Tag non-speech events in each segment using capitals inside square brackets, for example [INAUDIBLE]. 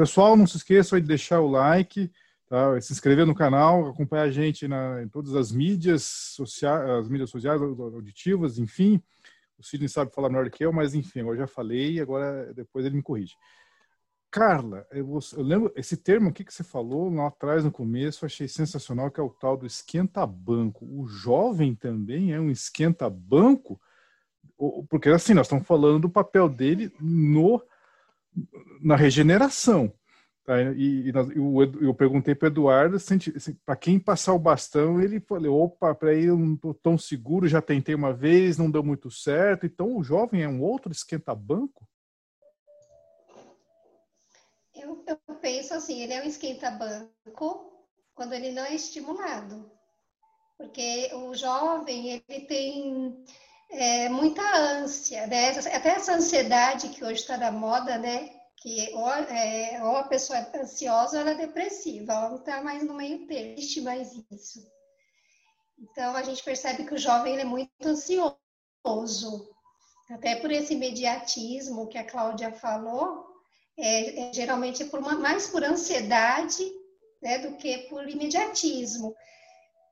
Pessoal, não se esqueçam de deixar o like, tá? se inscrever no canal, acompanhar a gente na, em todas as mídias sociais, as mídias sociais, auditivas, enfim. O Sidney sabe falar melhor que eu, mas enfim, eu já falei, agora depois ele me corrige. Carla, eu, eu, lembro esse termo aqui que você falou lá atrás no começo, achei sensacional, que é o tal do esquenta-banco. O jovem também é um esquenta-banco, porque assim, nós estamos falando do papel dele no na regeneração. Tá? E, e eu, eu, perguntei para Eduardo, para quem passar o bastão, ele falou, opa, para aí eu não estou tão seguro, já tentei uma vez, não deu muito certo. Então o jovem é um outro esquenta-banco? Eu, eu penso assim, ele é um esquenta-banco quando ele não é estimulado. Porque o jovem, ele tem é, muita ânsia, né? Até essa ansiedade que hoje está na moda, né? Que ou, é, ou, a pessoa é ansiosa ou ela é depressiva, ela não está mais no meio termo, existe mais isso. Então, a gente percebe que o jovem é muito ansioso, até por esse imediatismo que a Cláudia falou, é, é, geralmente é por uma, mais por ansiedade né, do que por imediatismo.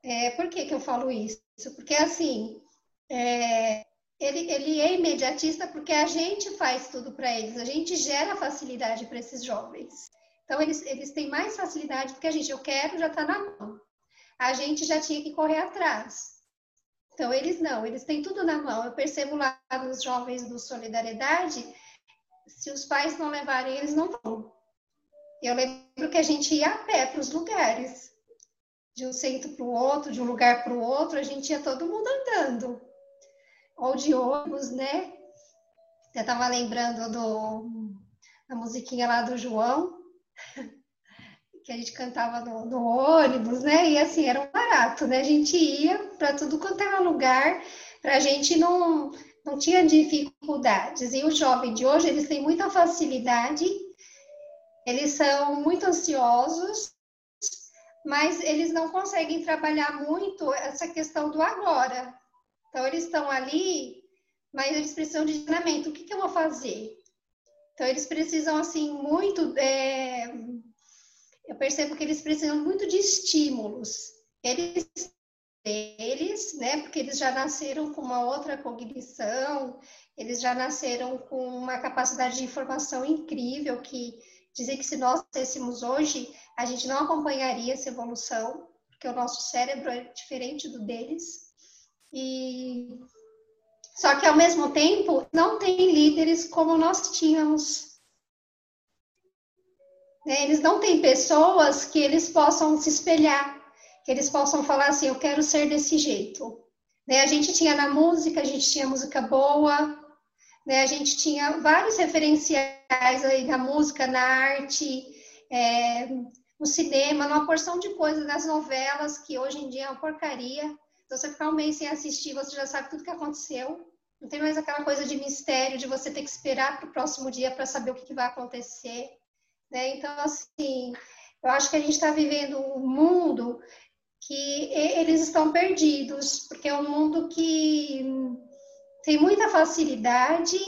É, por que, que eu falo isso? Porque, assim, é, ele, ele é imediatista porque a gente faz tudo para eles, a gente gera facilidade para esses jovens. Então, eles, eles têm mais facilidade porque a gente, eu quero, já está na mão. A gente já tinha que correr atrás. Então, eles não, eles têm tudo na mão. Eu percebo lá nos jovens do Solidariedade se os pais não levarem, eles não vão. Eu lembro que a gente ia a pé para os lugares. De um centro para o outro, de um lugar para o outro, a gente ia todo mundo andando. Ou de ônibus, né? Eu estava lembrando do, da musiquinha lá do João, [LAUGHS] que a gente cantava no, no, ônibus, né? E assim, era um barato, né? A gente ia para tudo quanto era lugar, para a gente não não tinha dificuldades. E o jovem de hoje, eles têm muita facilidade, eles são muito ansiosos, mas eles não conseguem trabalhar muito essa questão do agora. Então, eles estão ali, mas eles precisam de treinamento. O que, que eu vou fazer? Então, eles precisam, assim, muito. É... Eu percebo que eles precisam muito de estímulos. Eles deles, né? Porque eles já nasceram com uma outra cognição, eles já nasceram com uma capacidade de informação incrível que dizer que se nós têssemos hoje, a gente não acompanharia essa evolução, porque o nosso cérebro é diferente do deles. E só que ao mesmo tempo não tem líderes como nós tínhamos. Né? Eles não têm pessoas que eles possam se espelhar que eles possam falar assim, eu quero ser desse jeito. Né? A gente tinha na música, a gente tinha música boa, né? a gente tinha vários referenciais aí na música, na arte, é, no cinema, numa porção de coisas, nas novelas, que hoje em dia é uma porcaria. Então, você ficar um mês sem assistir, você já sabe tudo que aconteceu. Não tem mais aquela coisa de mistério, de você ter que esperar para o próximo dia para saber o que, que vai acontecer. Né? Então, assim, eu acho que a gente está vivendo um mundo que eles estão perdidos, porque é um mundo que tem muita facilidade,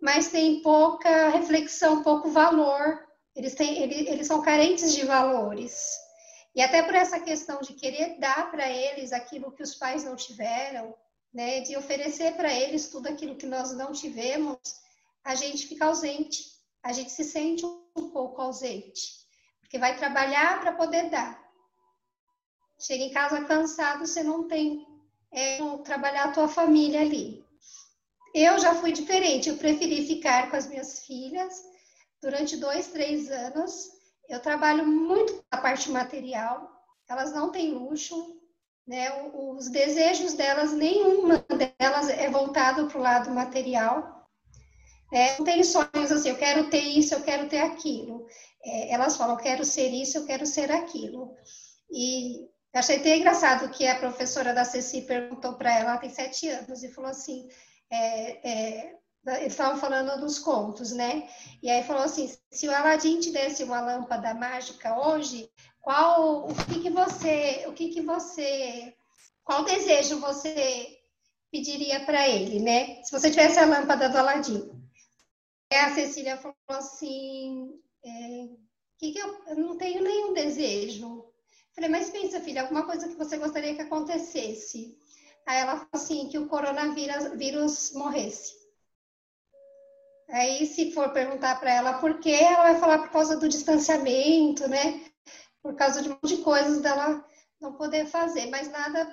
mas tem pouca reflexão, pouco valor. Eles, têm, eles, eles são carentes de valores. E até por essa questão de querer dar para eles aquilo que os pais não tiveram, né, de oferecer para eles tudo aquilo que nós não tivemos, a gente fica ausente, a gente se sente um pouco ausente, porque vai trabalhar para poder dar. Chega em casa cansado, você não tem é, trabalhar a tua família ali. Eu já fui diferente, eu preferi ficar com as minhas filhas durante dois, três anos. Eu trabalho muito a parte material, elas não têm luxo, né? Os desejos delas, nenhuma delas é voltado para o lado material. É, não tem sonhos assim, eu quero ter isso, eu quero ter aquilo. É, elas falam, eu quero ser isso, eu quero ser aquilo. E achei até engraçado que a professora da Ceci perguntou para ela, ela tem sete anos, e falou assim: é, é, eles estavam falando dos contos, né? E aí falou assim: se o Aladim te desse uma lâmpada mágica hoje, qual, o que, que você, o que, que você, qual desejo você pediria para ele, né? Se você tivesse a lâmpada do Aladim. a Cecília falou assim, é, que, que eu, eu não tenho nenhum desejo. Falei, mas pensa, filha, alguma coisa que você gostaria que acontecesse? Aí ela falou assim, que o coronavírus vírus morresse. Aí, se for perguntar para ela por quê, ela vai falar por causa do distanciamento, né? Por causa de um monte de coisas dela não poder fazer, mas nada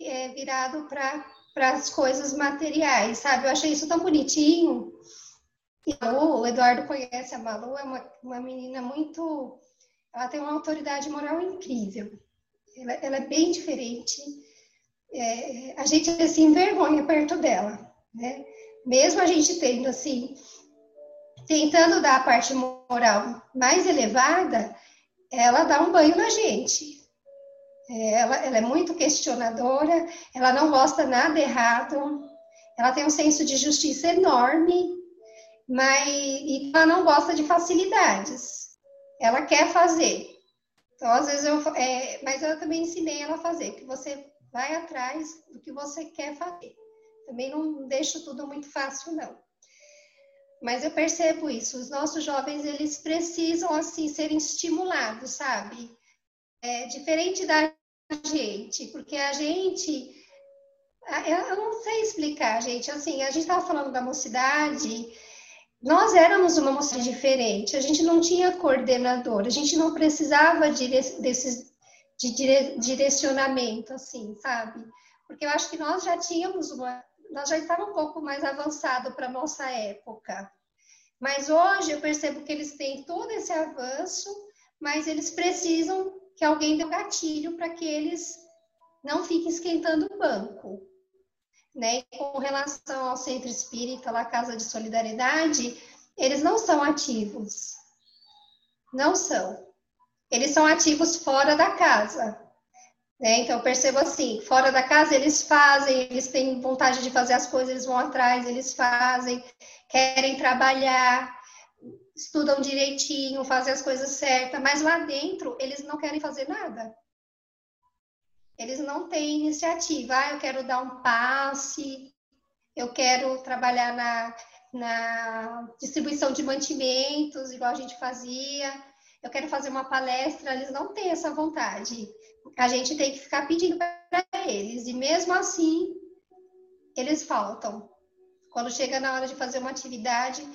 é virado para as coisas materiais, sabe? Eu achei isso tão bonitinho. E o Eduardo conhece a Malu, é uma, uma menina muito. Ela tem uma autoridade moral incrível. Ela, ela é bem diferente. É, a gente se assim, envergonha perto dela, né? Mesmo a gente tendo assim, tentando dar a parte moral mais elevada, ela dá um banho na gente. É, ela, ela é muito questionadora, ela não gosta nada errado, ela tem um senso de justiça enorme mas e ela não gosta de facilidades. Ela quer fazer. Então, às vezes eu, é, mas eu também ensinei ela a fazer, que você vai atrás do que você quer fazer. Também não deixo tudo muito fácil, não. Mas eu percebo isso. Os nossos jovens eles precisam assim serem estimulados, sabe? É diferente da gente, porque a gente eu não sei explicar, gente. Assim, a gente estava falando da mocidade nós éramos uma moça diferente, a gente não tinha coordenador, a gente não precisava de, desses, de dire, direcionamento, assim, sabe? Porque eu acho que nós já tínhamos uma. Nós já estávamos um pouco mais avançado para a nossa época. Mas hoje eu percebo que eles têm todo esse avanço, mas eles precisam que alguém dê um gatilho para que eles não fiquem esquentando o banco né? com relação ao centro espírita, lá Casa de Solidariedade, eles não são ativos. Não são. Eles são ativos fora da casa. Né? Então, percebo assim, fora da casa eles fazem, eles têm vontade de fazer as coisas, eles vão atrás, eles fazem, querem trabalhar, estudam direitinho, fazem as coisas certas, mas lá dentro eles não querem fazer nada. Eles não têm iniciativa. Ah, eu quero dar um passe, eu quero trabalhar na, na distribuição de mantimentos, igual a gente fazia, eu quero fazer uma palestra. Eles não têm essa vontade. A gente tem que ficar pedindo para eles, e mesmo assim, eles faltam. Quando chega na hora de fazer uma atividade,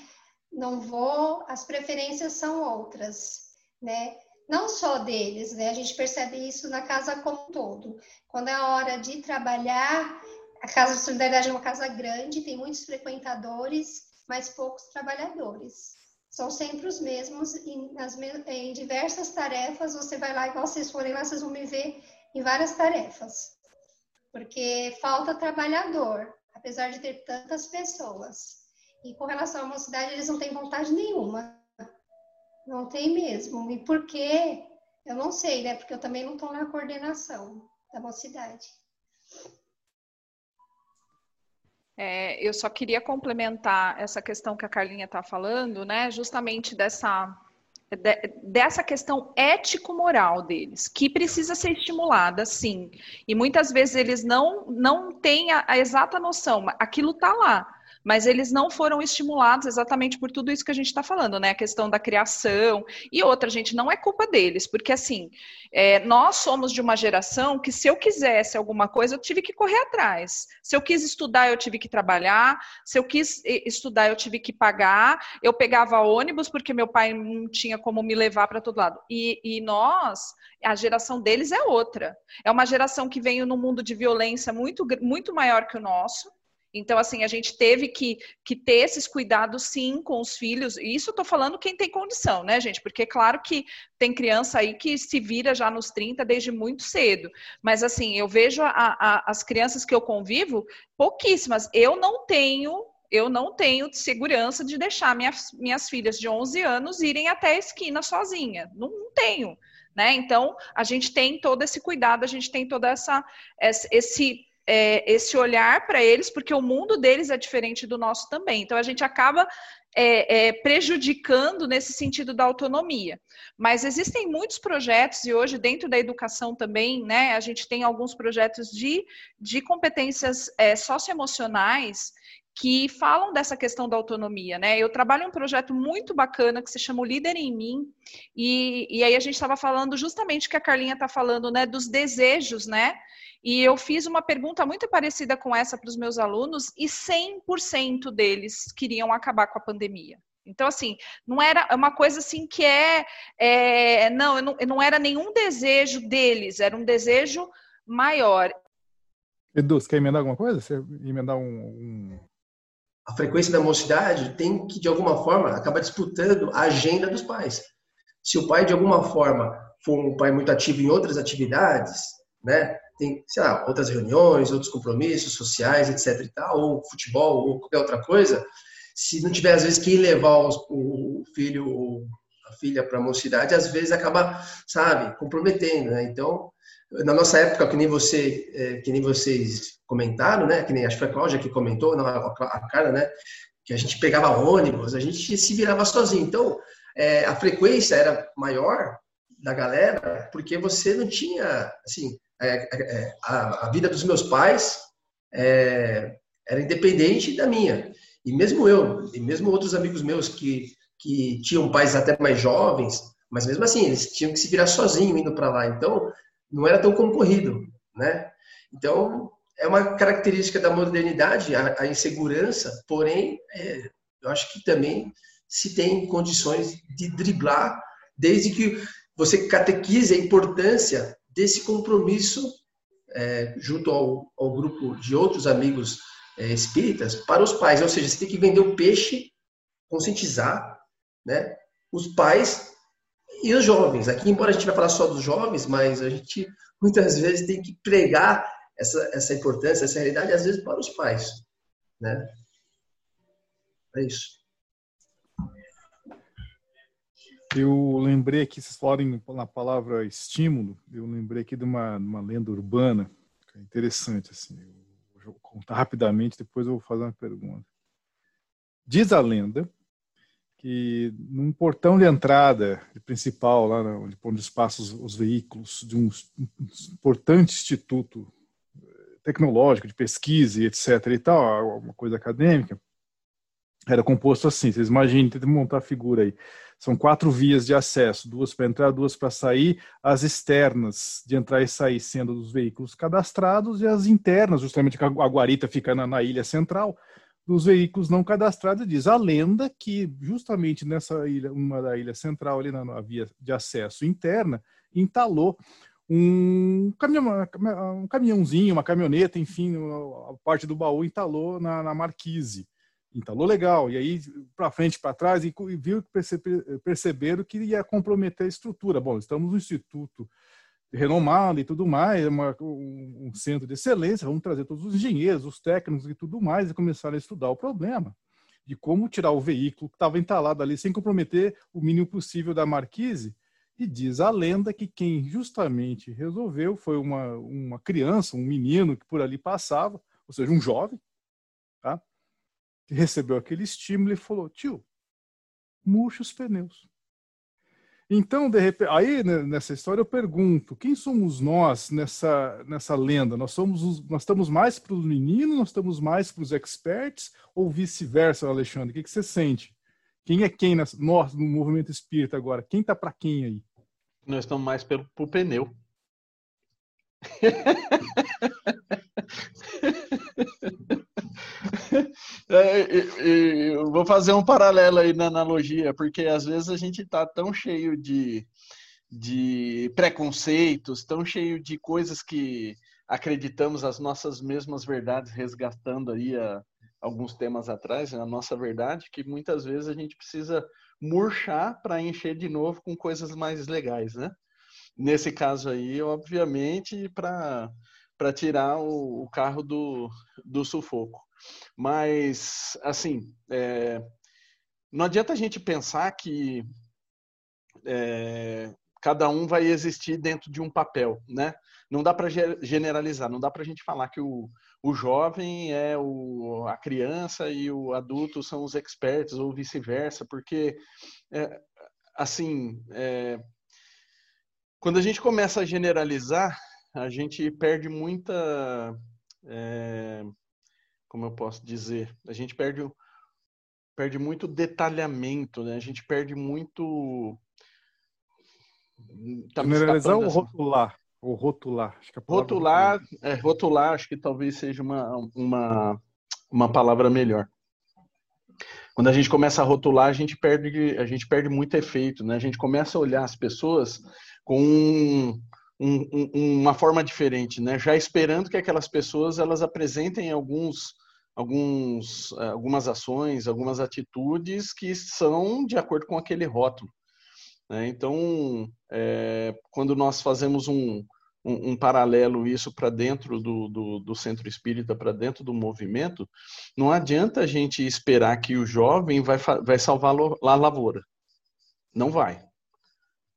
não vou, as preferências são outras, né? não só deles, né? A gente percebe isso na casa como um todo. Quando é a hora de trabalhar, a Casa de Solidariedade é uma casa grande, tem muitos frequentadores, mas poucos trabalhadores. São sempre os mesmos em, nas, em diversas tarefas. Você vai lá, igual vocês forem lá, vocês vão me ver em várias tarefas. Porque falta trabalhador, apesar de ter tantas pessoas. E com relação à mocidade, eles não têm vontade nenhuma não tem mesmo. E por quê? Eu não sei, né? Porque eu também não estou na coordenação da mocidade. É, eu só queria complementar essa questão que a Carlinha está falando, né? Justamente dessa, de, dessa questão ético-moral deles, que precisa ser estimulada, sim. E muitas vezes eles não, não têm a, a exata noção, aquilo está lá mas eles não foram estimulados exatamente por tudo isso que a gente está falando, né? A questão da criação e outra, gente, não é culpa deles, porque assim, é, nós somos de uma geração que se eu quisesse alguma coisa, eu tive que correr atrás. Se eu quis estudar, eu tive que trabalhar. Se eu quis estudar, eu tive que pagar. Eu pegava ônibus porque meu pai não tinha como me levar para todo lado. E, e nós, a geração deles é outra. É uma geração que veio num mundo de violência muito, muito maior que o nosso então, assim, a gente teve que, que ter esses cuidados, sim, com os filhos. E isso eu tô falando quem tem condição, né, gente? Porque, claro que tem criança aí que se vira já nos 30 desde muito cedo. Mas, assim, eu vejo a, a, as crianças que eu convivo, pouquíssimas. Eu não tenho eu não tenho segurança de deixar minhas, minhas filhas de 11 anos irem até a esquina sozinha. Não, não tenho. Né? Então, a gente tem todo esse cuidado, a gente tem toda essa esse é, esse olhar para eles, porque o mundo deles é diferente do nosso também. Então a gente acaba é, é, prejudicando nesse sentido da autonomia. Mas existem muitos projetos, e hoje, dentro da educação também, né, a gente tem alguns projetos de, de competências é, socioemocionais que falam dessa questão da autonomia, né? Eu trabalho um projeto muito bacana que se chama o Líder em Mim, e, e aí a gente estava falando justamente que a Carlinha está falando, né, dos desejos, né? E eu fiz uma pergunta muito parecida com essa para os meus alunos, e 100% deles queriam acabar com a pandemia. Então, assim, não era uma coisa assim que é. é não, não, não era nenhum desejo deles, era um desejo maior. Edu, você quer emendar alguma coisa? Você emendar um, um a frequência da mocidade tem que, de alguma forma, acabar disputando a agenda dos pais. Se o pai, de alguma forma, for um pai muito ativo em outras atividades, né, tem, sei lá, outras reuniões, outros compromissos sociais, etc e tal, ou futebol, ou qualquer outra coisa, se não tiver, às vezes, quem levar os, o filho ou a filha para a mocidade, às vezes acaba, sabe, comprometendo, né? Então, na nossa época, que nem você, é, que nem vocês comentaram, né? Que nem acho que foi a Cláudia que comentou, não, a Carla, né? Que a gente pegava ônibus, a gente se virava sozinho. Então, é, a frequência era maior da galera porque você não tinha, assim, é, é, é a, a, vida dos meus pais é, era independente da minha. E mesmo eu, e mesmo outros amigos meus que, que tinham pais até mais jovens, mas mesmo assim, eles tinham que se virar sozinhos indo para lá. Então, não era tão concorrido, né? Então, é uma característica da modernidade, a, a insegurança, porém, é, eu acho que também se tem condições de driblar, desde que você catequize a importância desse compromisso é, junto ao, ao, grupo de outros amigos é, espíritas para os pais. Ou seja, você tem que vender o peixe, conscientizar né, os pais e os jovens. Aqui, embora a gente vai falar só dos jovens, mas a gente [LAUGHS] muitas vezes tem que pregar essa, essa importância, essa realidade, às vezes para os pais. Né? É isso. Eu lembrei aqui, vocês falarem na palavra estímulo, eu lembrei aqui de uma, uma lenda urbana, é interessante, assim, eu vou contar rapidamente, depois eu vou fazer uma pergunta. Diz a lenda que num portão de entrada principal, lá onde, onde passam os, os veículos de um, importante instituto eh, tecnológico de pesquisa e etc e tal, uma coisa acadêmica, era composto assim, vocês imaginem, tentem montar a figura aí. São quatro vias de acesso, duas para entrar, duas para sair, as externas de entrar e sair sendo dos veículos cadastrados e as internas, justamente que a guarita fica na, na ilha central, dos veículos não cadastrados. Diz a lenda que justamente nessa ilha, uma da ilha central, ali na, na via de acesso interna, entalou um, caminhão, um caminhãozinho, uma caminhoneta, enfim, a parte do baú entalou na, na marquise. Entalou legal. E aí, para frente, para trás, e viu perceberam que ia comprometer a estrutura. Bom, estamos no Instituto renomado e tudo mais, é uma, um, centro de excelência, vamos trazer todos os engenheiros, os técnicos e tudo mais, e começar a estudar o problema de como tirar o veículo que estava entalado ali sem comprometer o mínimo possível da marquise. E diz a lenda que quem justamente resolveu foi uma, uma criança, um menino que por ali passava, ou seja, um jovem, tá? Que recebeu aquele estímulo e falou: tio, murcha os pneus. Então, de repente, aí né, nessa história eu pergunto, quem somos nós nessa, nessa lenda? Nós somos os, nós estamos mais para os meninos, nós estamos mais para os experts ou vice-versa, Alexandre? O que, que você sente? Quem é quem nós no movimento espírita agora? Quem está para quem aí? Nós estamos mais pelo pro pneu. [LAUGHS] [LAUGHS] É, eu vou fazer um paralelo aí na analogia, porque às vezes a gente está tão cheio de, de preconceitos, tão cheio de coisas que acreditamos as nossas mesmas verdades, resgatando aí a, alguns temas atrás, a nossa verdade, que muitas vezes a gente precisa murchar para encher de novo com coisas mais legais, né? Nesse caso aí, obviamente, para tirar o, o carro do, do sufoco. Mas, assim, é, não adianta a gente pensar que é, cada um vai existir dentro de um papel, né? Não dá para generalizar, não dá para a gente falar que o, o jovem é o, a criança e o adulto são os experts ou vice-versa, porque, é, assim, é, quando a gente começa a generalizar, a gente perde muita é, como eu posso dizer, a gente perde, perde muito detalhamento, né? A gente perde muito. Tá Generalizar ou rotular? Ou rotular? Acho que rotular, é, rotular, acho que talvez seja uma, uma, uma palavra melhor. Quando a gente começa a rotular, a gente perde, a gente perde muito efeito, né? A gente começa a olhar as pessoas com um, um, uma forma diferente, né? Já esperando que aquelas pessoas elas apresentem alguns, alguns, eh, algumas ações, algumas atitudes que são de acordo com aquele rótulo. Né? Então, é, quando nós fazemos um, um, um paralelo isso para dentro do, do, do, centro espírita, para dentro do movimento, não adianta a gente esperar que o jovem vai, vai salvar a lavoura. Não vai.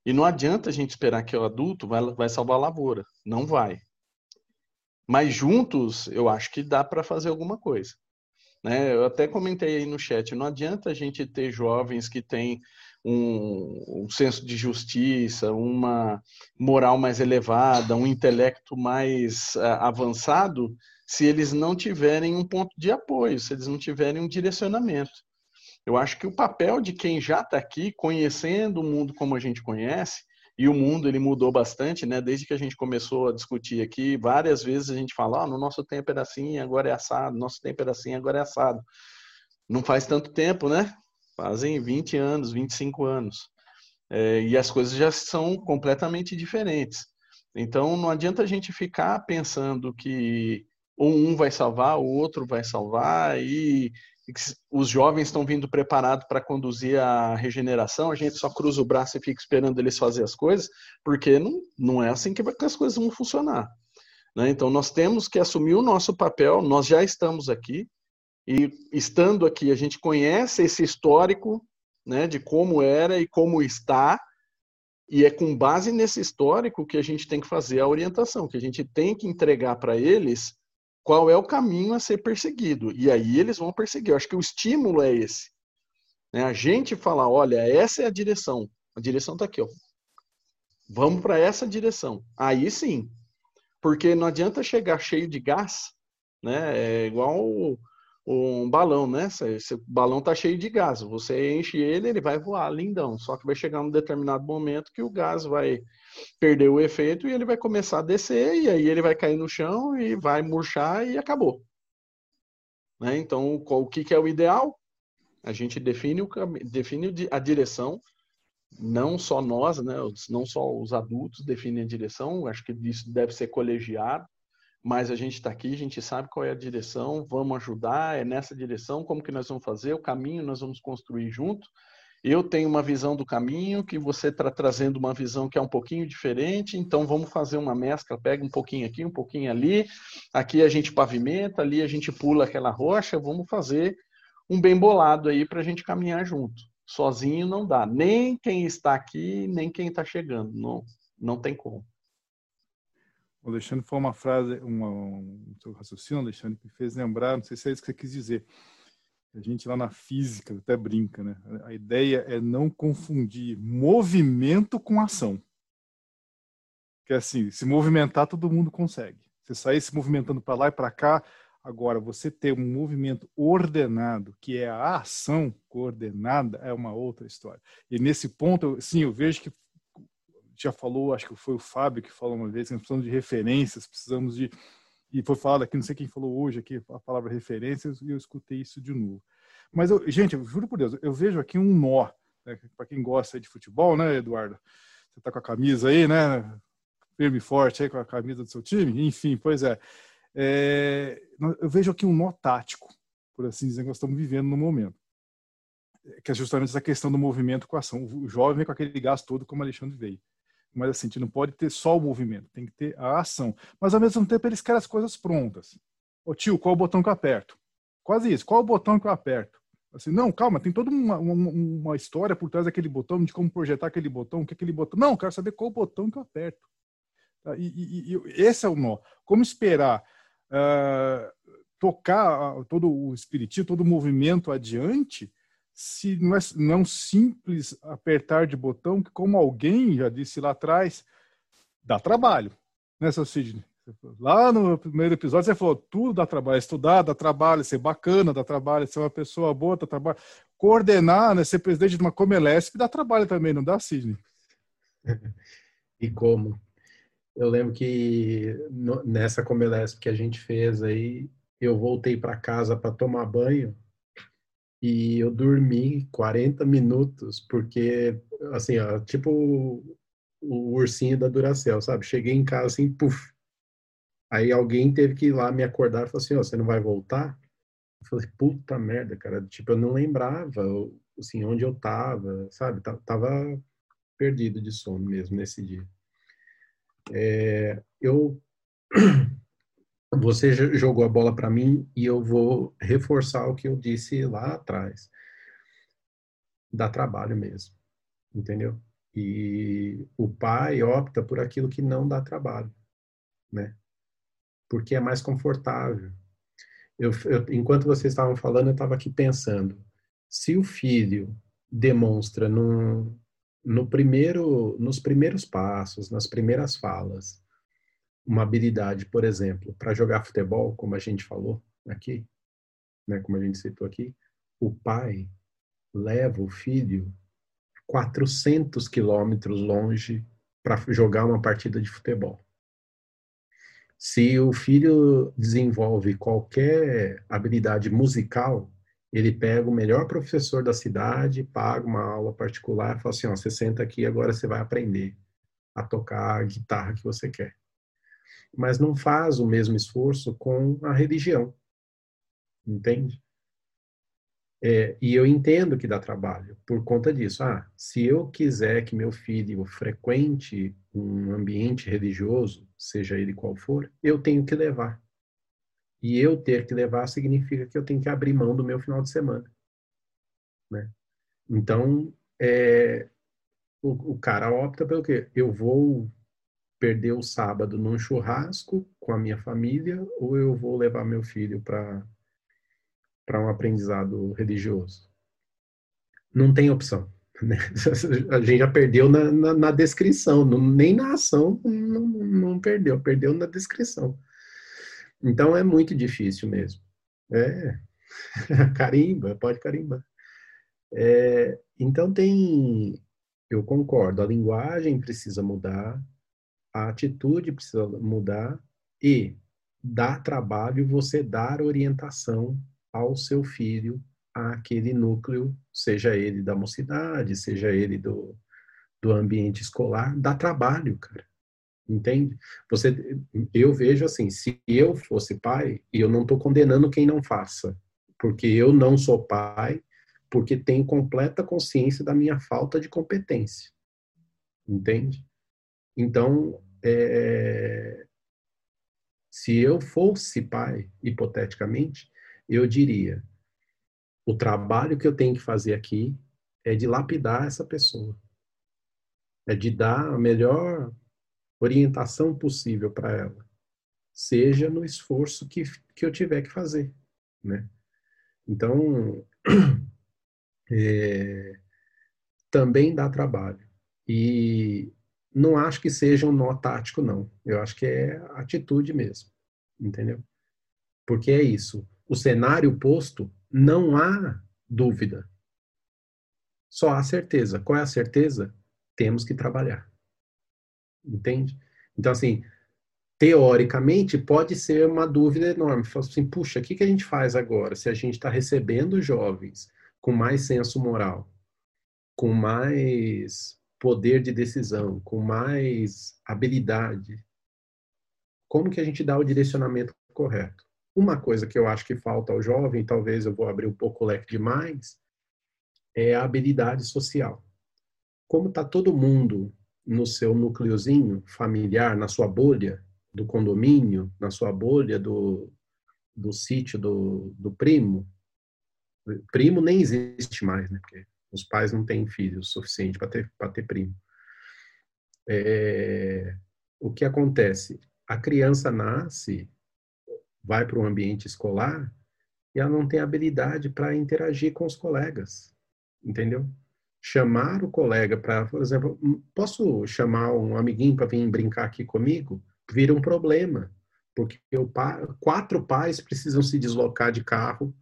E não adianta a gente esperar que o adulto vai, vai salvar a lavoura. Não vai. Mas juntos, eu acho que dá para fazer alguma coisa. Né? Eu até comentei aí no chat, não adianta a gente ter jovens que têm um, um, senso de justiça, uma moral mais elevada, um intelecto mais uh, avançado, se eles não tiverem um ponto de apoio, se eles não tiverem um direcionamento. Eu acho que o papel de quem já está aqui, conhecendo o mundo como a gente conhece, e o mundo ele mudou bastante, né? Desde que a gente começou a discutir aqui, várias vezes a gente fala, oh, no nosso tempo era assim, agora é assado, no nosso tempo era assim, agora é assado. Não faz tanto tempo, né? Fazem 20 anos, 25 anos. É, e as coisas já são completamente diferentes. Então não adianta a gente ficar pensando que ou um vai salvar, o outro vai salvar, e os jovens estão vindo preparados para conduzir a regeneração, a gente só cruza o braço e fica esperando eles fazer as coisas, porque não, não é assim que, as coisas vão funcionar. Né? Então, nós temos que assumir o nosso papel, nós já estamos aqui, e estando aqui, a gente conhece esse histórico né, de como era e como está, e é com base nesse histórico que a gente tem que fazer a orientação, que a gente tem que entregar para eles qual é o caminho a ser perseguido. E aí eles vão perseguir. Eu acho que o estímulo é esse. Né? A gente falar, olha, essa é a direção. A direção está aqui, ó. Vamos para essa direção. Aí sim. Porque não adianta chegar cheio de gás, né? É igual um balão, né? Esse balão tá cheio de gás. Você enche ele, ele vai voar lindão. Só que vai chegar um determinado momento que o gás vai perder o efeito e ele vai começar a descer e aí ele vai cair no chão e vai murchar e acabou. Né? Então, o que, que é o ideal? A gente define, o, define a direção, não só nós, né? não só os adultos definem a direção, acho que isso deve ser colegiado, mas a gente está aqui, a gente sabe qual é a direção, vamos ajudar, é nessa direção, como que nós vamos fazer, o caminho nós vamos construir junto. Eu tenho uma visão do caminho, que você está trazendo uma visão que é um pouquinho diferente, então vamos fazer uma mescla, pega um pouquinho aqui, um pouquinho ali, aqui a gente pavimenta, ali a gente pula aquela rocha, vamos fazer um bem bolado aí para a gente caminhar junto. Sozinho não dá, nem quem está aqui, nem quem está chegando, não, não tem como. O Alexandre foi uma frase, um seu raciocínio, Alexandre, que me fez lembrar, não sei se é isso que você quis dizer. A gente lá na física até brinca, né? A ideia é não confundir movimento com ação. Que é assim, se movimentar todo mundo consegue. Você sair se movimentando para lá e para cá, agora você ter um movimento ordenado, que é a ação coordenada, é uma outra história. E nesse ponto, sim, eu vejo que já falou, acho que foi o Fábio que falou uma vez, que nós precisamos de referências, precisamos de. E foi falado aqui, não sei quem falou hoje aqui a palavra referências, e eu escutei isso de novo. Mas, eu, gente, eu juro por Deus, eu vejo aqui um nó. Né, Para quem gosta de futebol, né, Eduardo? Você está com a camisa aí, né? Firme e forte aí com a camisa do seu time? Enfim, pois é. é eu vejo aqui um nó tático, por assim dizer, que nós estamos vivendo no momento que é justamente essa questão do movimento com a ação. O jovem com aquele gás todo, como o Alexandre veio. Mas assim, a gente não pode ter só o movimento, tem que ter a ação. Mas ao mesmo tempo eles querem as coisas prontas. Ô tio, qual o botão que eu aperto? Quase isso. Qual o botão que eu aperto? Assim, não, calma, tem toda uma, uma, uma história por trás daquele botão, de como projetar aquele botão, o que é aquele botão. Não, quero saber qual o botão que eu aperto. Tá? E, e, e, esse é o nó. Como esperar uh, tocar todo o espiritismo, todo o movimento adiante, se não é não simples apertar de botão, que como alguém já disse lá atrás, dá trabalho, né, seu Sidney? Lá no primeiro episódio você falou tudo dá trabalho, estudar dá trabalho, ser bacana dá trabalho, ser uma pessoa boa dá trabalho, coordenar, né, ser presidente de uma Comelesp dá trabalho também, não dá, Sidney? [LAUGHS] e como? Eu lembro que no, nessa Comelesp que a gente fez aí, eu voltei para casa para tomar banho e eu dormi 40 minutos, porque, assim, ó, tipo o, ursinho da Duracell, sabe? Cheguei em casa assim, puf. Aí alguém teve que ir lá me acordar e falou assim, ó, você não vai voltar? Eu falei, puta merda, cara. Tipo, eu não lembrava, assim, onde eu tava, sabe? Tava perdido de sono mesmo nesse dia. É, eu você jogou a bola para mim e eu vou reforçar o que eu disse lá atrás. Dá trabalho mesmo, entendeu? E o pai opta por aquilo que não dá trabalho, né? Porque é mais confortável. Eu, eu, enquanto vocês estavam falando, eu estava aqui pensando: se o filho demonstra no, no primeiro, nos primeiros passos, nas primeiras falas, uma habilidade, por exemplo, para jogar futebol, como a gente falou aqui, né, como a gente citou aqui, o pai leva o filho 400 quilômetros longe para jogar uma partida de futebol. Se o filho desenvolve qualquer habilidade musical, ele pega o melhor professor da cidade, paga uma aula particular fala assim, ó, você senta aqui, agora você vai aprender a tocar a guitarra que você quer mas não faz o mesmo esforço com a religião. Entende? É, e eu entendo que dá trabalho por conta disso. Ah, se eu quiser que meu filho frequente um ambiente religioso, seja ele qual for, eu tenho que levar. E eu ter que levar significa que eu tenho que abrir mão do meu final de semana. Né? Então, é, o, o cara opta pelo quê? Eu vou perder o sábado num churrasco com a minha família ou eu vou levar meu filho para para um aprendizado religioso. Não tem opção. [LAUGHS] Né? A gente já perdeu na, na, na descrição, não, nem na ação não, não perdeu, perdeu na descrição. Então é muito difícil mesmo. É, [LAUGHS] carimba, pode carimbar. É, então tem, eu concordo, a linguagem precisa mudar, a atitude precisa mudar e dá trabalho você dar orientação ao seu filho àquele núcleo, seja ele da mocidade, seja ele do, do ambiente escolar, dá trabalho, cara. Entende? Você, eu vejo assim, se eu fosse pai, e eu não estou condenando quem não faça, porque eu não sou pai, porque tenho completa consciência da minha falta de competência. Entende? Então, é, se eu fosse pai, hipoteticamente, eu diria: o trabalho que eu tenho que fazer aqui é de lapidar essa pessoa, é de dar a melhor orientação possível para ela, seja no esforço que, que eu tiver que fazer, né? Então, [CLEARS THROAT] é, também dá trabalho. E não acho que seja um nó tático, não. Eu acho que é atitude mesmo, entendeu? Porque é isso. O cenário posto, não há dúvida. Só há certeza. Qual é a certeza? Temos que trabalhar. Entende? Então, assim, teoricamente, pode ser uma dúvida enorme. Fala assim, puxa, o que, que a gente faz agora se a gente está recebendo jovens com mais senso moral, com mais poder de decisão, com mais habilidade, como que a gente dá o direcionamento correto? Uma coisa que eu acho que falta ao jovem, talvez eu vou abrir um pouco o leque demais, é a habilidade social. Como está todo mundo no seu núcleozinho familiar, na sua bolha do condomínio, na sua bolha do, do sítio do, do primo, primo nem existe mais, né? Porque os pais não têm filhos suficiente para ter, ter primo. É, o que acontece? A criança nasce, vai para um ambiente escolar e ela não tem habilidade para interagir com os colegas, entendeu? Chamar o colega para, por exemplo, posso chamar um amiguinho para vir brincar aqui comigo? vira um problema, porque pai, quatro pais precisam se deslocar de carro,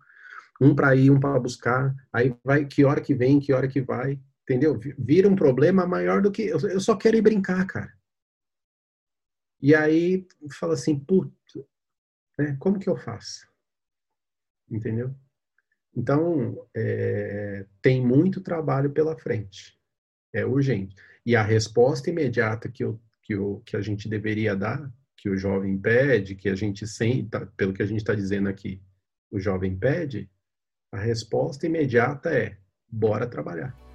um para ir, um para buscar, aí vai, que hora que vem, que hora que vai, entendeu? Vira um problema maior do que, eu só quero ir brincar, cara. E aí fala assim, putz, né, como que eu faço? Entendeu? Então, é, tem muito trabalho pela frente. É urgente. E a resposta imediata que, eu, que, eu, que a gente deveria dar, que o jovem pede, que a gente senta, pelo que a gente está dizendo aqui, o jovem pede, a resposta imediata é: bora trabalhar.